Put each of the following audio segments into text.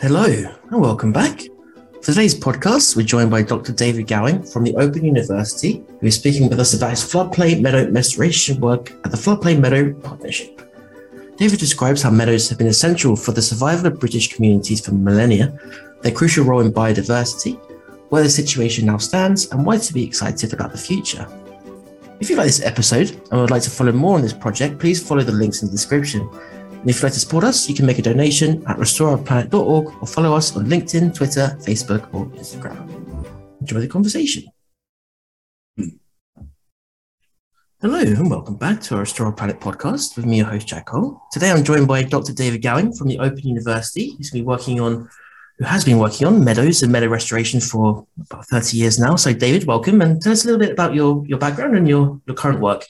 Hello, and welcome back. For today's podcast, we're joined by Dr. David Gowing from the Open University, who is speaking with us about his floodplain meadow restoration work at the Floodplain Meadow Partnership. David describes how meadows have been essential for the survival of British communities for millennia, their crucial role in biodiversity, where the situation now stands, and why to be excited about the future. If you like this episode and would like to follow more on this project, please follow the links in the description. And if you'd like to support us, you can make a donation at restoreourplanet.org or follow us on LinkedIn, Twitter, Facebook, or Instagram. Enjoy the conversation. Hello, and welcome back to our Restore Our Planet podcast with me, your host, Jack Cole. Today I'm joined by Dr. David Gowing from the Open University, who's been working on who has been working on meadows and meadow restoration for about 30 years now. So David, welcome and tell us a little bit about your, your background and your, your current work.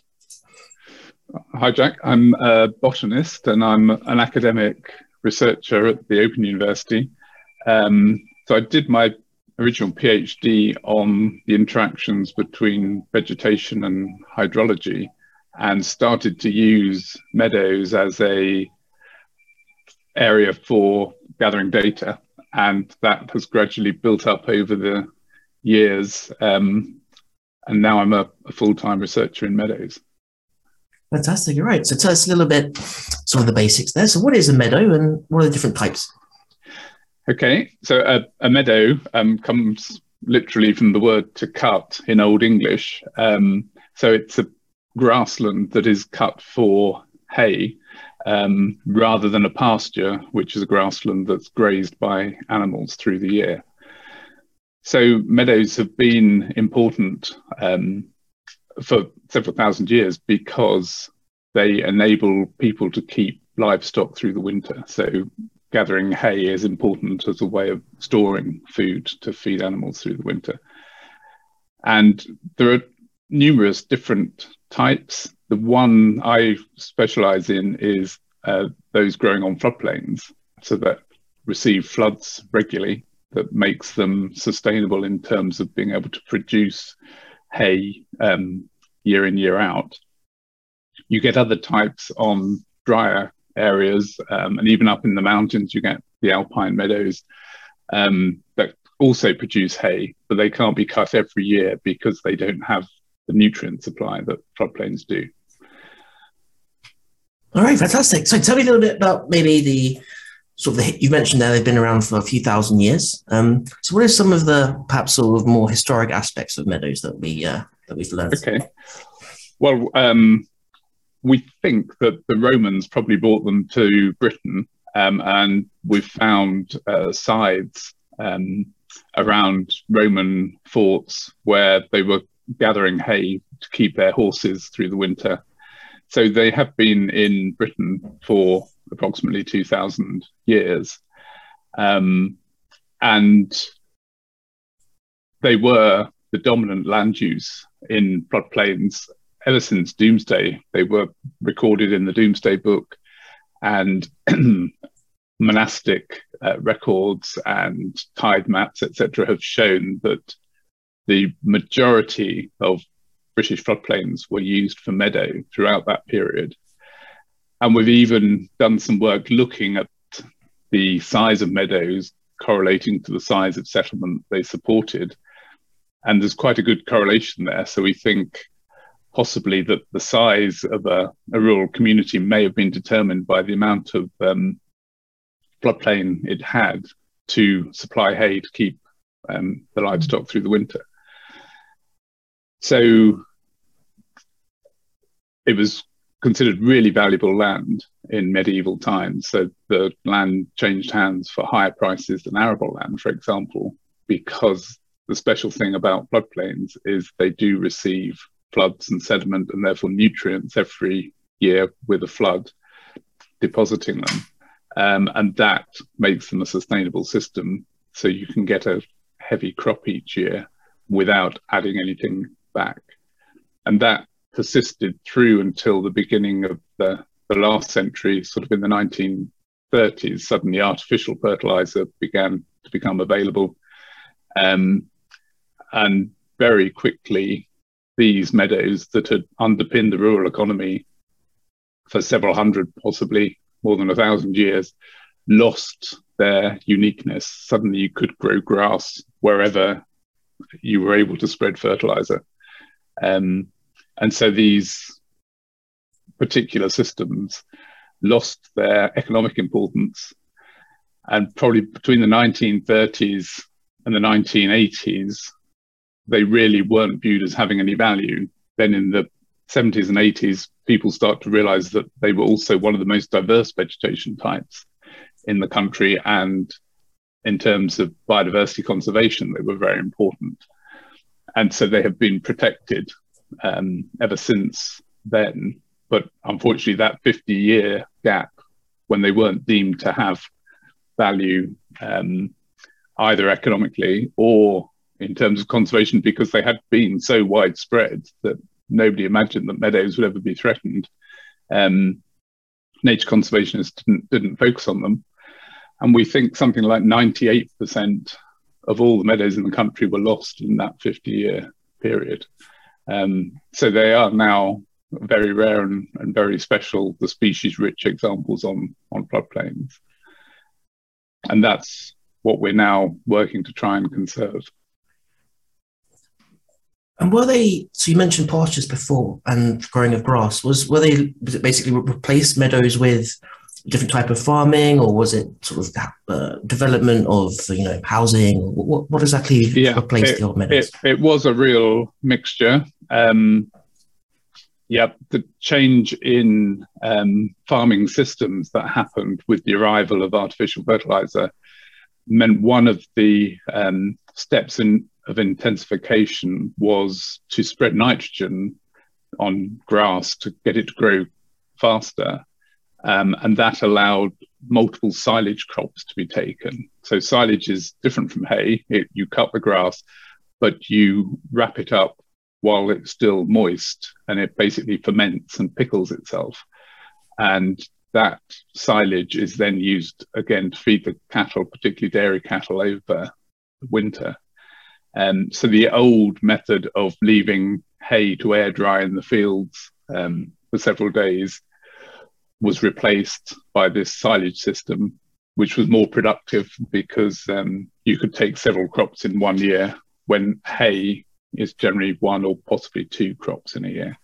Hi, Jack. I'm a botanist and I'm an academic researcher at the Open University. Um, so I did my original PhD on the interactions between vegetation and hydrology and started to use meadows as a area for gathering data and that has gradually built up over the years um, and now I'm a, a full-time researcher in meadows. Fantastic. All right. So tell us a little bit, some of the basics there. So, what is a meadow and what are the different types? Okay. So, a, a meadow um, comes literally from the word to cut in Old English. Um, so, it's a grassland that is cut for hay um, rather than a pasture, which is a grassland that's grazed by animals through the year. So, meadows have been important um, for several thousand years because they enable people to keep livestock through the winter. So gathering hay is important as a way of storing food to feed animals through the winter. And there are numerous different types. The one I specialize in is uh, those growing on floodplains, so that receive floods regularly, that makes them sustainable in terms of being able to produce hay um, year in, year out. You get other types on drier areas, um, and even up in the mountains, you get the alpine meadows um, that also produce hay, but they can't be cut every year because they don't have the nutrient supply that floodplains do. All right, fantastic. So tell me a little bit about maybe the sort of the, you mentioned there they've been around for a few thousand years. Um, so what are some of the perhaps sort of more historic aspects of meadows that we uh, that we've learned? Okay. Well, um, we think that the Romans probably brought them to Britain, um, and we've found uh, scythes um, around Roman forts where they were gathering hay to keep their horses through the winter. So they have been in Britain for approximately 2,000 years. Um, and they were the dominant land use in floodplains ever since Domesday. They were recorded in the Domesday Book, and monastic uh, records and tithe maps, etc., have shown that the majority of British floodplains were used for meadow throughout that period. And we've even done some work looking at the size of meadows correlating to the size of settlement they supported. And there's quite a good correlation there. So we think possibly that the size of a, a rural community may have been determined by the amount of um, floodplain it had to supply hay to keep um, the livestock through the winter. So it was considered really valuable land in medieval times. So the land changed hands for higher prices than arable land, for example, because the special thing about floodplains is they do receive floods and sediment and therefore nutrients every year with a flood depositing them. Um, and that makes them a sustainable system. So you can get a heavy crop each year without adding anything back. And that persisted through until the beginning of the, the last century, sort of in the 1930s. Suddenly, artificial fertilizer began to become available. Um, and very quickly, these meadows that had underpinned the rural economy for several hundred, possibly more than a thousand years, lost their uniqueness. Suddenly, you could grow grass wherever you were able to spread fertilizer. Um, and so these particular systems lost their economic importance. And probably between the 1930s and the 1980s, they really weren't viewed as having any value. Then in the 70s and 80s, people start to realize that they were also one of the most diverse vegetation types in the country. And in terms of biodiversity conservation, they were very important. And so they have been protected um, ever since then. But unfortunately, that 50 year gap when they weren't deemed to have value um, either economically or in terms of conservation because they had been so widespread that nobody imagined that meadows would ever be threatened. Um, nature conservationists didn't, didn't focus on them. And we think something like 98% of all the meadows in the country were lost in that 50 year period. Um, so they are now very rare and, and very special, the species rich examples on, on floodplains. And that's what we're now working to try and conserve. And were they? So you mentioned pastures before and growing of grass. Was were they? Was it basically replace meadows with different type of farming, or was it sort of uh, development of you know housing? What, what exactly yeah, replaced it, the old meadows? It, it was a real mixture. Um, yeah, the change in um, farming systems that happened with the arrival of artificial fertilizer meant one of the um, steps in, of intensification was to spread nitrogen on grass to get it to grow faster. Um, and that allowed multiple silage crops to be taken. So silage is different from hay. It, you cut the grass, but you wrap it up while it's still moist and it basically ferments and pickles itself. And that silage is then used again to feed the cattle, particularly dairy cattle, over the winter. Um, so the old method of leaving hay to air dry in the fields um, for several days was replaced by this silage system, which was more productive because um, you could take several crops in one year when hay is generally one or possibly two crops in a year.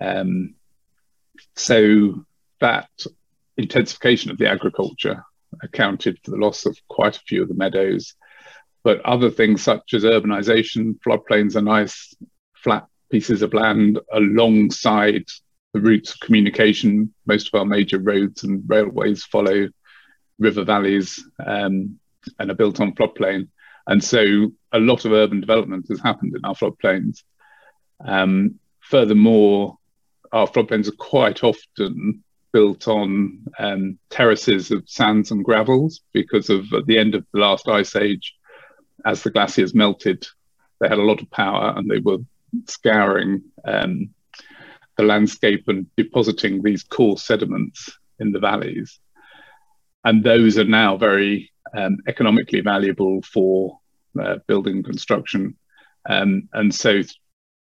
Um, so that intensification of the agriculture accounted for the loss of quite a few of the meadows. But other things such as urbanization, floodplains are nice flat pieces of land alongside the routes of communication. Most of our major roads and railways follow river valleys um, and are built on floodplain. And so a lot of urban development has happened in our floodplains. Um, furthermore, our floodplains are quite often built on um, terraces of sands and gravels because of at the end of the last ice age, as the glaciers melted, they had a lot of power and they were scouring um, the landscape and depositing these coarse sediments in the valleys. And those are now very um, economically valuable for uh, building construction. Um, and so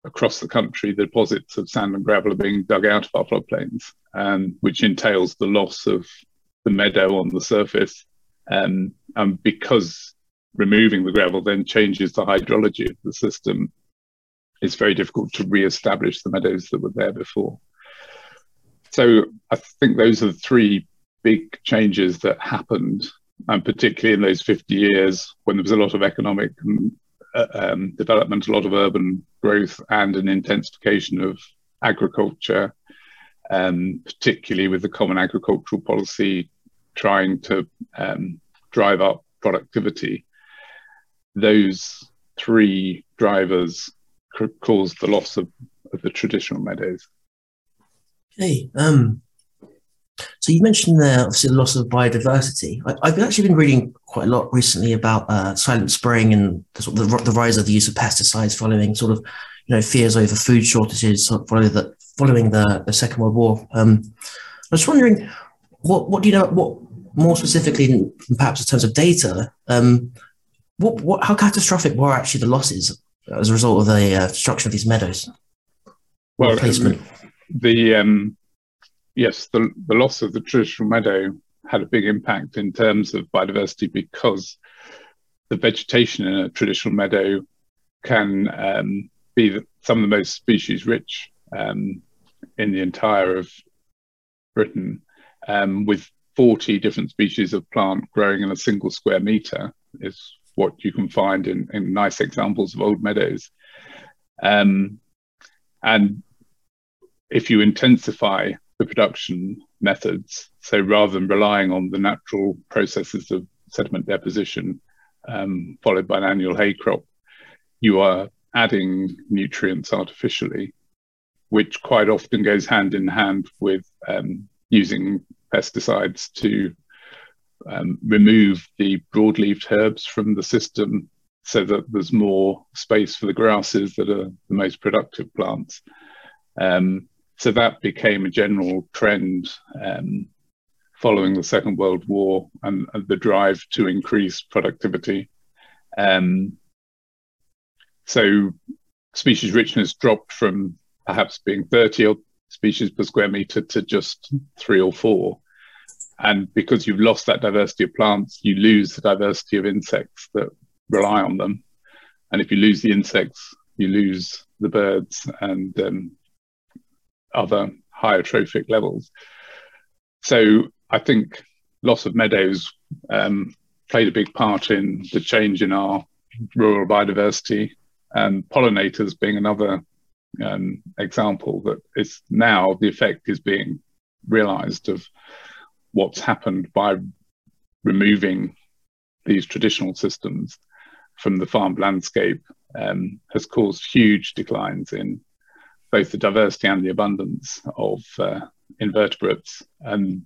across the country, the deposits of sand and gravel are being dug out of our floodplains, um, which entails the loss of the meadow on the surface. Um, and because removing the gravel then changes the hydrology of the system, it's very difficult to re-establish the meadows that were there before. So I think those are the three big changes that happened and particularly in those 50 years when there was a lot of economic uh, um, development, a lot of urban growth, and an intensification of agriculture, um, particularly with the Common Agricultural Policy trying to um, drive up productivity. Those three drivers caused the loss of, of the traditional meadows. Okay. Um, so you mentioned there obviously the loss of biodiversity. I, have actually been reading quite a lot recently about uh, Silent Spring and the, sort of the, the, rise of the use of pesticides following sort of you know fears over food shortages following the following the, the Second World War. Um, I was wondering what what do you know what more specifically perhaps in terms of data um, what, what how catastrophic were actually the losses as a result of the uh, destruction of these meadows? Well, replacement. the um, yes, the, the loss of the traditional meadow had a big impact in terms of biodiversity because the vegetation in a traditional meadow can um, be the, some of the most species rich um, in the entire of Britain, um, with 40 different species of plant growing in a single square meter is what you can find in, in nice examples of old meadows. Um, and if you intensify the production methods, so rather than relying on the natural processes of sediment deposition, um, followed by an annual hay crop, you are adding nutrients artificially, which quite often goes hand in hand with um, using pesticides to um, remove the broadleaved herbs from the system so that there's more space for the grasses that are the most productive plants. Um, so that became a general trend um, following the Second World War and, and, the drive to increase productivity. Um, so species richness dropped from perhaps being 30 species per square meter to just three or four. And because you've lost that diversity of plants, you lose the diversity of insects that rely on them. And if you lose the insects, you lose the birds and um, other higher trophic levels. So I think loss of meadows um, played a big part in the change in our rural biodiversity, and pollinators being another um, example that is now the effect is being realized of what's happened by removing these traditional systems from the farmed landscape um, has caused huge declines in both the diversity and the abundance of uh, invertebrates. And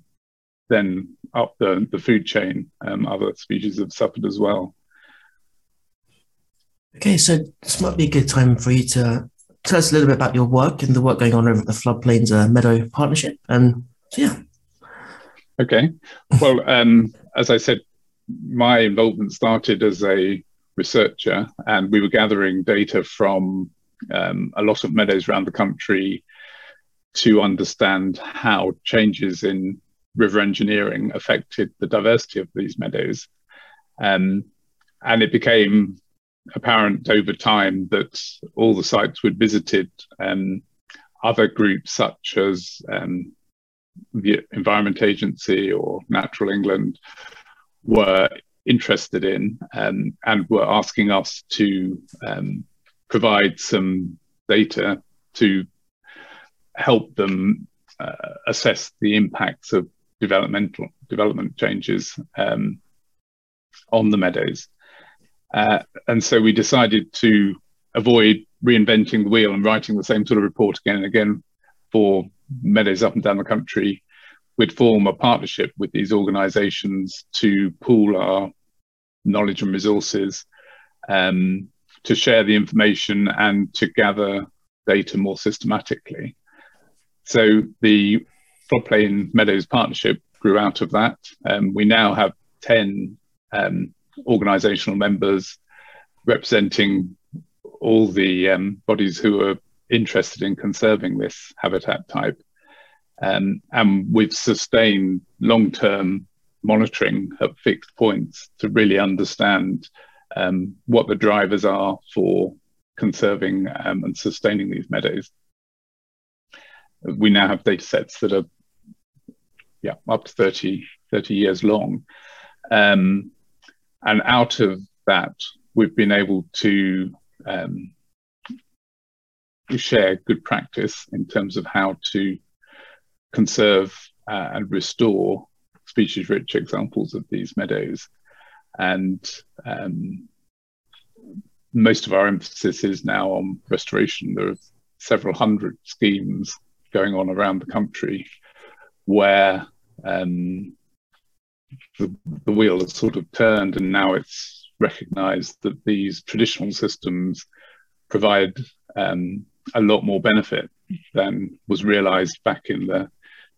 then up the, the food chain, um, other species have suffered as well. Okay, so this might be a good time for you to tell us a little bit about your work and the work going on over the Floodplains uh, Meadow Partnership. And so, yeah. Okay. Well, um, as I said, my involvement started as a researcher, and we were gathering data from um, a lot of meadows around the country to understand how changes in river engineering affected the diversity of these meadows. Um, and it became apparent over time that all the sites we'd visited, um, other groups such as um, the Environment Agency or Natural England were interested in um, and were asking us to um, provide some data to help them uh, assess the impacts of developmental development changes um, on the meadows. Uh, and so we decided to avoid reinventing the wheel and writing the same sort of report again and again for meadows up and down the country. We'd form a partnership with these organizations to pool our knowledge and resources um, to share the information and to gather data more systematically. So the floodplain meadows partnership grew out of that. Um, we now have 10 um, organizational members representing all the um, bodies who are interested in conserving this habitat type. Um, and we've sustained long term monitoring at fixed points to really understand um, what the drivers are for conserving um, and sustaining these meadows. We now have data sets that are yeah, up to 30, 30 years long. Um, and out of that, we've been able to um, share good practice in terms of how to conserve uh, and restore species rich examples of these meadows and um, most of our emphasis is now on restoration. There are several hundred schemes going on around the country where um, the, the wheel has sort of turned and now it's recognized that these traditional systems provide um, a lot more benefit than was realized back in the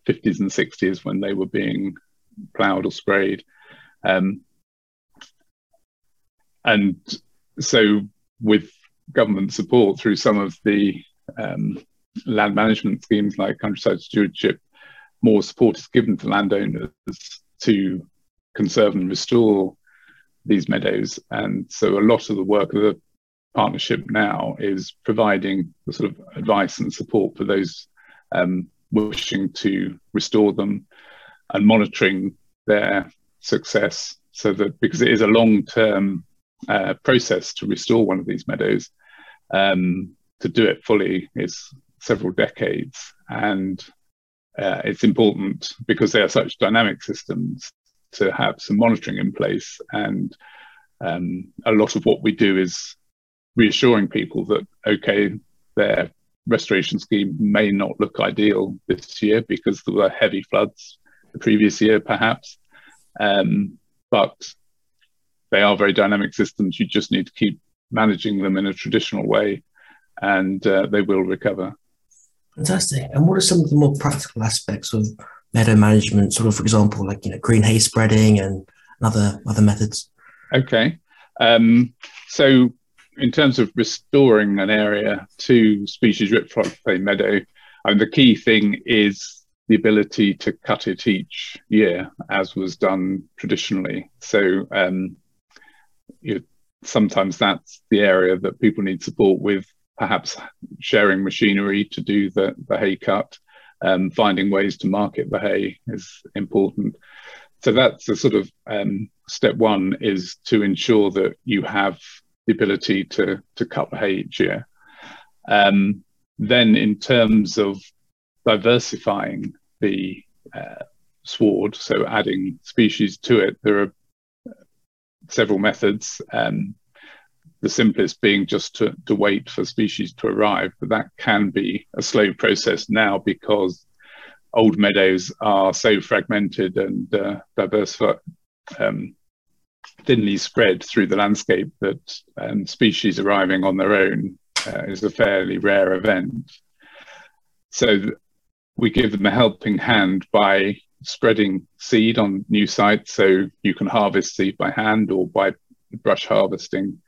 50s and 60s when they were being plowed or sprayed. Um, and so, with government support through some of the um, land management schemes like countryside stewardship, more support is given to landowners to conserve and restore these meadows. And so a lot of the work of the partnership now is providing the sort of advice and support for those um, wishing to restore them and monitoring their success so that because it is a long term uh, process to restore one of these meadows, um, to do it fully is several decades. And uh, it's important because they are such dynamic systems to have some monitoring in place. And um, a lot of what we do is reassuring people that, okay, their restoration scheme may not look ideal this year because there were heavy floods the previous year, perhaps. Um, but they are very dynamic systems. You just need to keep managing them in a traditional way and uh, they will recover. Fantastic. And what are some of the more practical aspects of meadow management, sort of, for example, like, you know, green hay spreading and other, other methods? Okay. Um, so in terms of restoring an area to species rich floodplain meadow, I mean, the key thing is the ability to cut it each year, as was done traditionally. So um, you, sometimes that's the area that people need support with, perhaps sharing machinery to do the, the hay cut, um, finding ways to market the hay is important. So that's the sort of um, step one is to ensure that you have the ability to to cut hay each year. Um, then, in terms of diversifying the uh, sward, so adding species to it, there are several methods. Um, the simplest being just to, to wait for species to arrive, but that can be a slow process now because old meadows are so fragmented and uh, diversified, um, thinly spread through the landscape that um, species arriving on their own uh, is a fairly rare event. So we give them a helping hand by spreading seed on new sites. So you can harvest seed by hand or by brush harvesting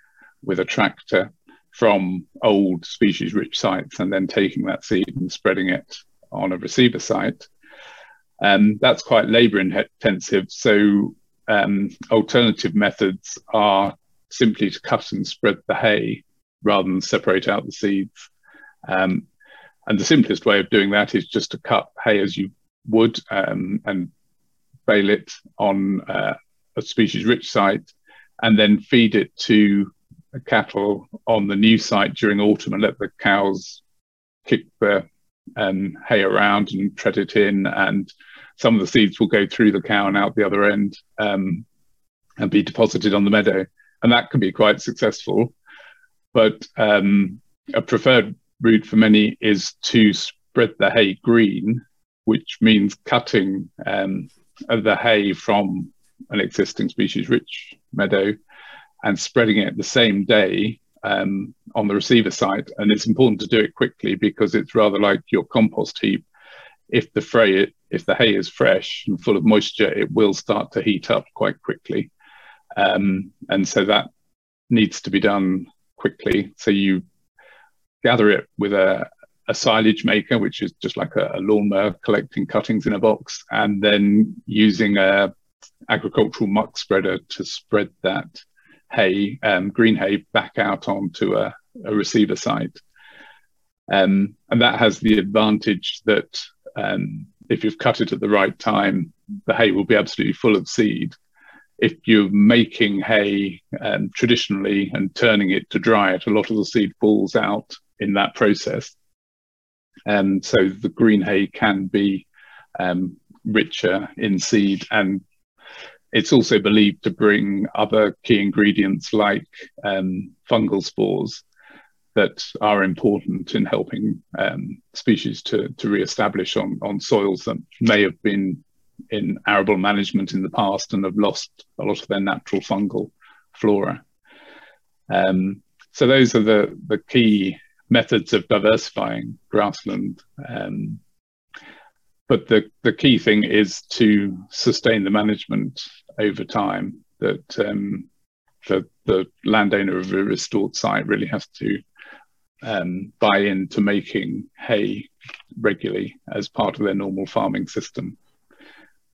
with a tractor from old species rich sites and then taking that seed and spreading it on a receiver site. Um, that's quite labor intensive. So um, alternative methods are simply to cut and spread the hay rather than separate out the seeds. Um, and the simplest way of doing that is just to cut hay as you would um, and bale it on uh, a species rich site and then feed it to cattle on the new site during autumn and let the cows kick the um, hay around and tread it in and some of the seeds will go through the cow and out the other end um, and be deposited on the meadow. And that can be quite successful. But um, a preferred route for many is to spread the hay green, which means cutting um, the hay from an existing species rich meadow and spreading it the same day um, on the receiver site. And it's important to do it quickly because it's rather like your compost heap. If the fray, if the hay is fresh and full of moisture, it will start to heat up quite quickly. Um, and so that needs to be done quickly. So you gather it with a, a silage maker, which is just like a, a lawnmower collecting cuttings in a box, and then using a agricultural muck spreader to spread that hay, um, green hay, back out onto a, a receiver site. Um, and that has the advantage that um, if you've cut it at the right time, the hay will be absolutely full of seed. If you're making hay um, traditionally and turning it to dry it, a lot of the seed falls out in that process. And so the green hay can be um, richer in seed and it's also believed to bring other key ingredients like um, fungal spores that are important in helping um, species to, to re-establish on, on soils that may have been in arable management in the past and have lost a lot of their natural fungal flora. Um, so those are the, the key methods of diversifying grassland. Um, but the, the key thing is to sustain the management over time that um, the, the landowner of a restored site really has to um, buy into making hay regularly as part of their normal farming system.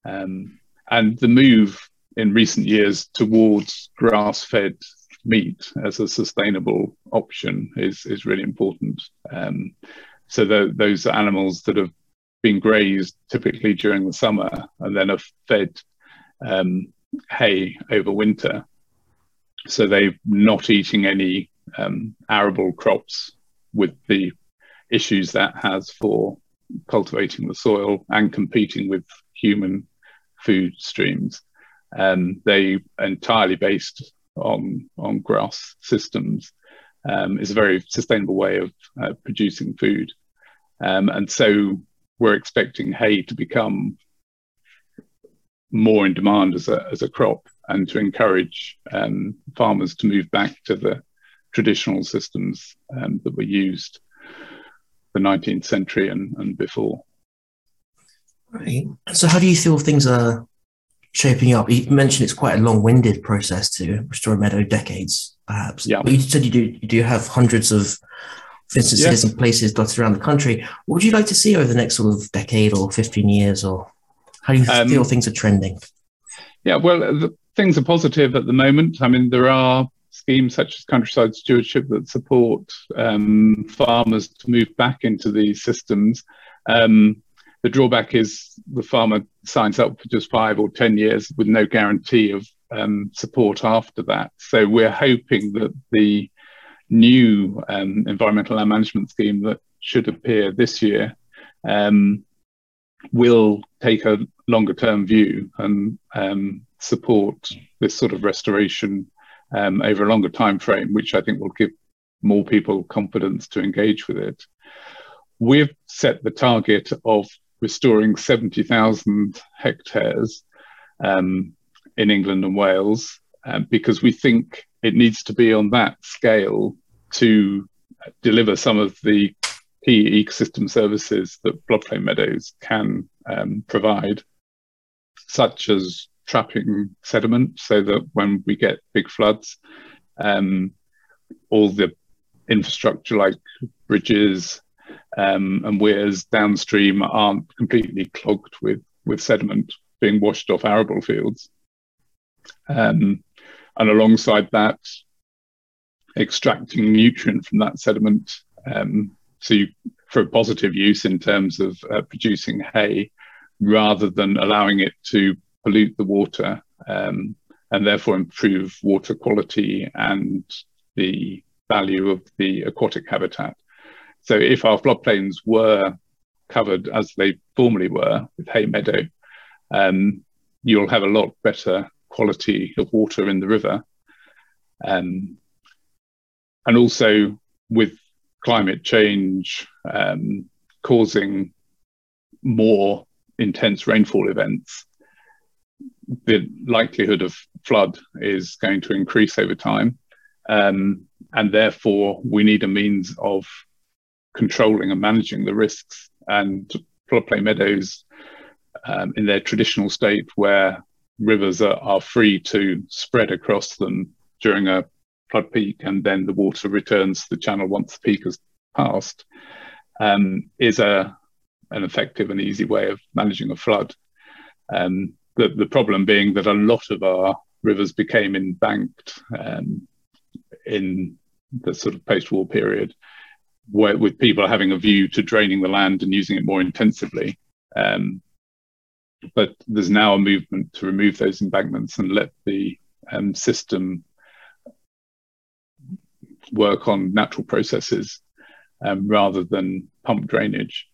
Um, and the move in recent years towards grass-fed meat as a sustainable option is is really important. Um, so the, those animals that have been grazed typically during the summer and then are fed um, hay over winter, so they're not eating any um, arable crops with the issues that has for cultivating the soil and competing with human food streams. Um, they entirely based on on grass systems um, is a very sustainable way of uh, producing food, um, and so we're expecting hay to become more in demand as a as a crop and to encourage um, farmers to move back to the traditional systems um, that were used the 19th century and, and before. Right. So, how do you feel things are shaping up? You mentioned it's quite a long-winded process to restore a meadow, decades perhaps. Yeah. But you said you do you do have hundreds of instances yeah. and places dotted around the country. What would you like to see over the next sort of decade or 15 years, or how do you um, feel things are trending? Yeah, well, the, things are positive at the moment. I mean, there are schemes such as countryside stewardship that support um, farmers to move back into these systems. Um, the drawback is the farmer signs up for just five or 10 years with no guarantee of um, support after that. So we're hoping that the new um, environmental land management scheme that should appear this year um, will take a longer term view and um, support this sort of restoration um, over a longer time frame, which I think will give more people confidence to engage with it. We've set the target of restoring 70,000 hectares um, in England and Wales um, because we think it needs to be on that scale to deliver some of the key ecosystem services that floodplain meadows can um, provide, such as trapping sediment so that when we get big floods, um, all the infrastructure like bridges um, and weirs downstream aren't completely clogged with, with sediment being washed off arable fields. Um, and alongside that, extracting nutrient from that sediment um, so you, for a positive use in terms of uh, producing hay rather than allowing it to pollute the water um, and therefore improve water quality and the value of the aquatic habitat. So if our floodplains were covered as they formerly were with hay meadow, um, you'll have a lot better quality of water in the river. Um, and also with climate change um, causing more intense rainfall events, the likelihood of flood is going to increase over time. Um, and therefore, we need a means of controlling and managing the risks. And floodplain meadows, um, in their traditional state, where rivers are, are free to spread across them during a flood peak and then the water returns to the channel once the peak has passed, um, is a an effective and easy way of managing a flood. Um, the, the problem being that a lot of our rivers became embanked um, in the sort of post-war period, where, with people having a view to draining the land and using it more intensively. Um, but there's now a movement to remove those embankments and let the um, system work on natural processes um, rather than pump drainage.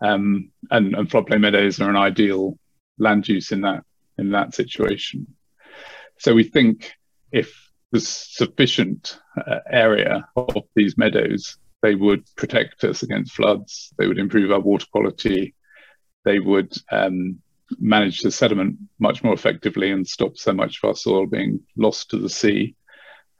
Um, and, and floodplain meadows are an ideal land use in that in that situation. So we think if there's sufficient uh, area of these meadows, they would protect us against floods. They would improve our water quality. They would um, manage the sediment much more effectively and stop so much of our soil being lost to the sea.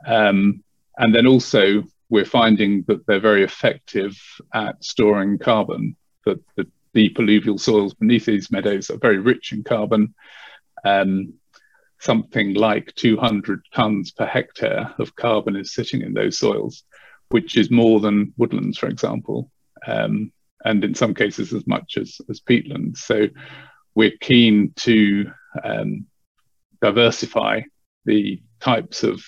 Um, and then also, we're finding that they're very effective at storing carbon. That the deep alluvial soils beneath these meadows are very rich in carbon. Um, something like 200 tons per hectare of carbon is sitting in those soils, which is more than woodlands, for example, um, and in some cases as much as, as peatlands. So we're keen to um, diversify the types of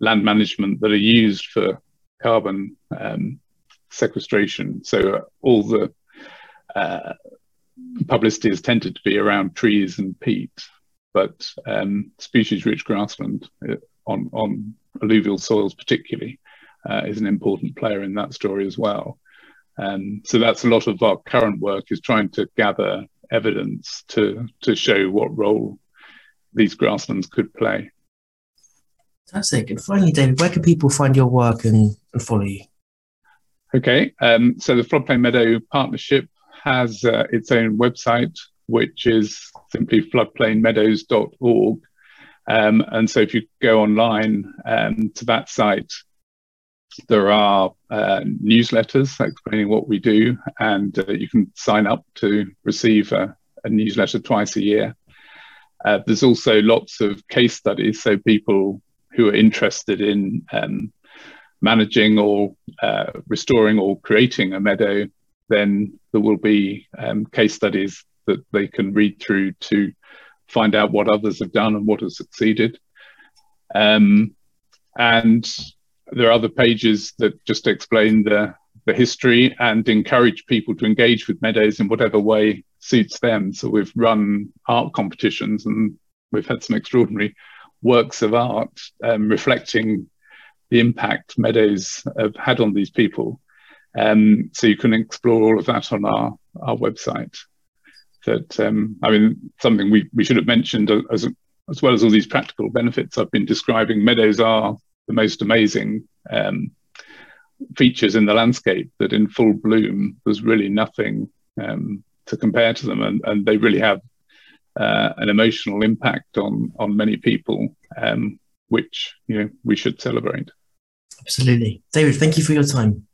land management that are used for carbon um, sequestration. So uh, all the uh, publicity has tended to be around trees and peat, but um, species-rich grassland uh, on, on alluvial soils particularly uh, is an important player in that story as well. Um, so that's a lot of our current work is trying to gather evidence to to show what role these grasslands could play. Fantastic. And finally, David, where can people find your work and, and follow you? Okay, um, so the Floodplain Meadow Partnership has uh, its own website, which is simply floodplainmeadows.org. Um, and so if you go online um, to that site, there are uh, newsletters explaining what we do, and uh, you can sign up to receive a, a newsletter twice a year. Uh, there's also lots of case studies, so people who are interested in um, managing or uh, restoring or creating a meadow, then there will be um, case studies that they can read through to find out what others have done and what has succeeded. Um, and there are other pages that just explain the, the history and encourage people to engage with meadows in whatever way suits them. So we've run art competitions and we've had some extraordinary works of art um, reflecting the impact meadows have had on these people. Um, so you can explore all of that on our, our website. That um, I mean, something we, we should have mentioned as, as well as all these practical benefits I've been describing. Meadows are the most amazing um, features in the landscape that in full bloom there's really nothing um, to compare to them and, and they really have uh, an emotional impact on on many people um, which you know we should celebrate absolutely david thank you for your time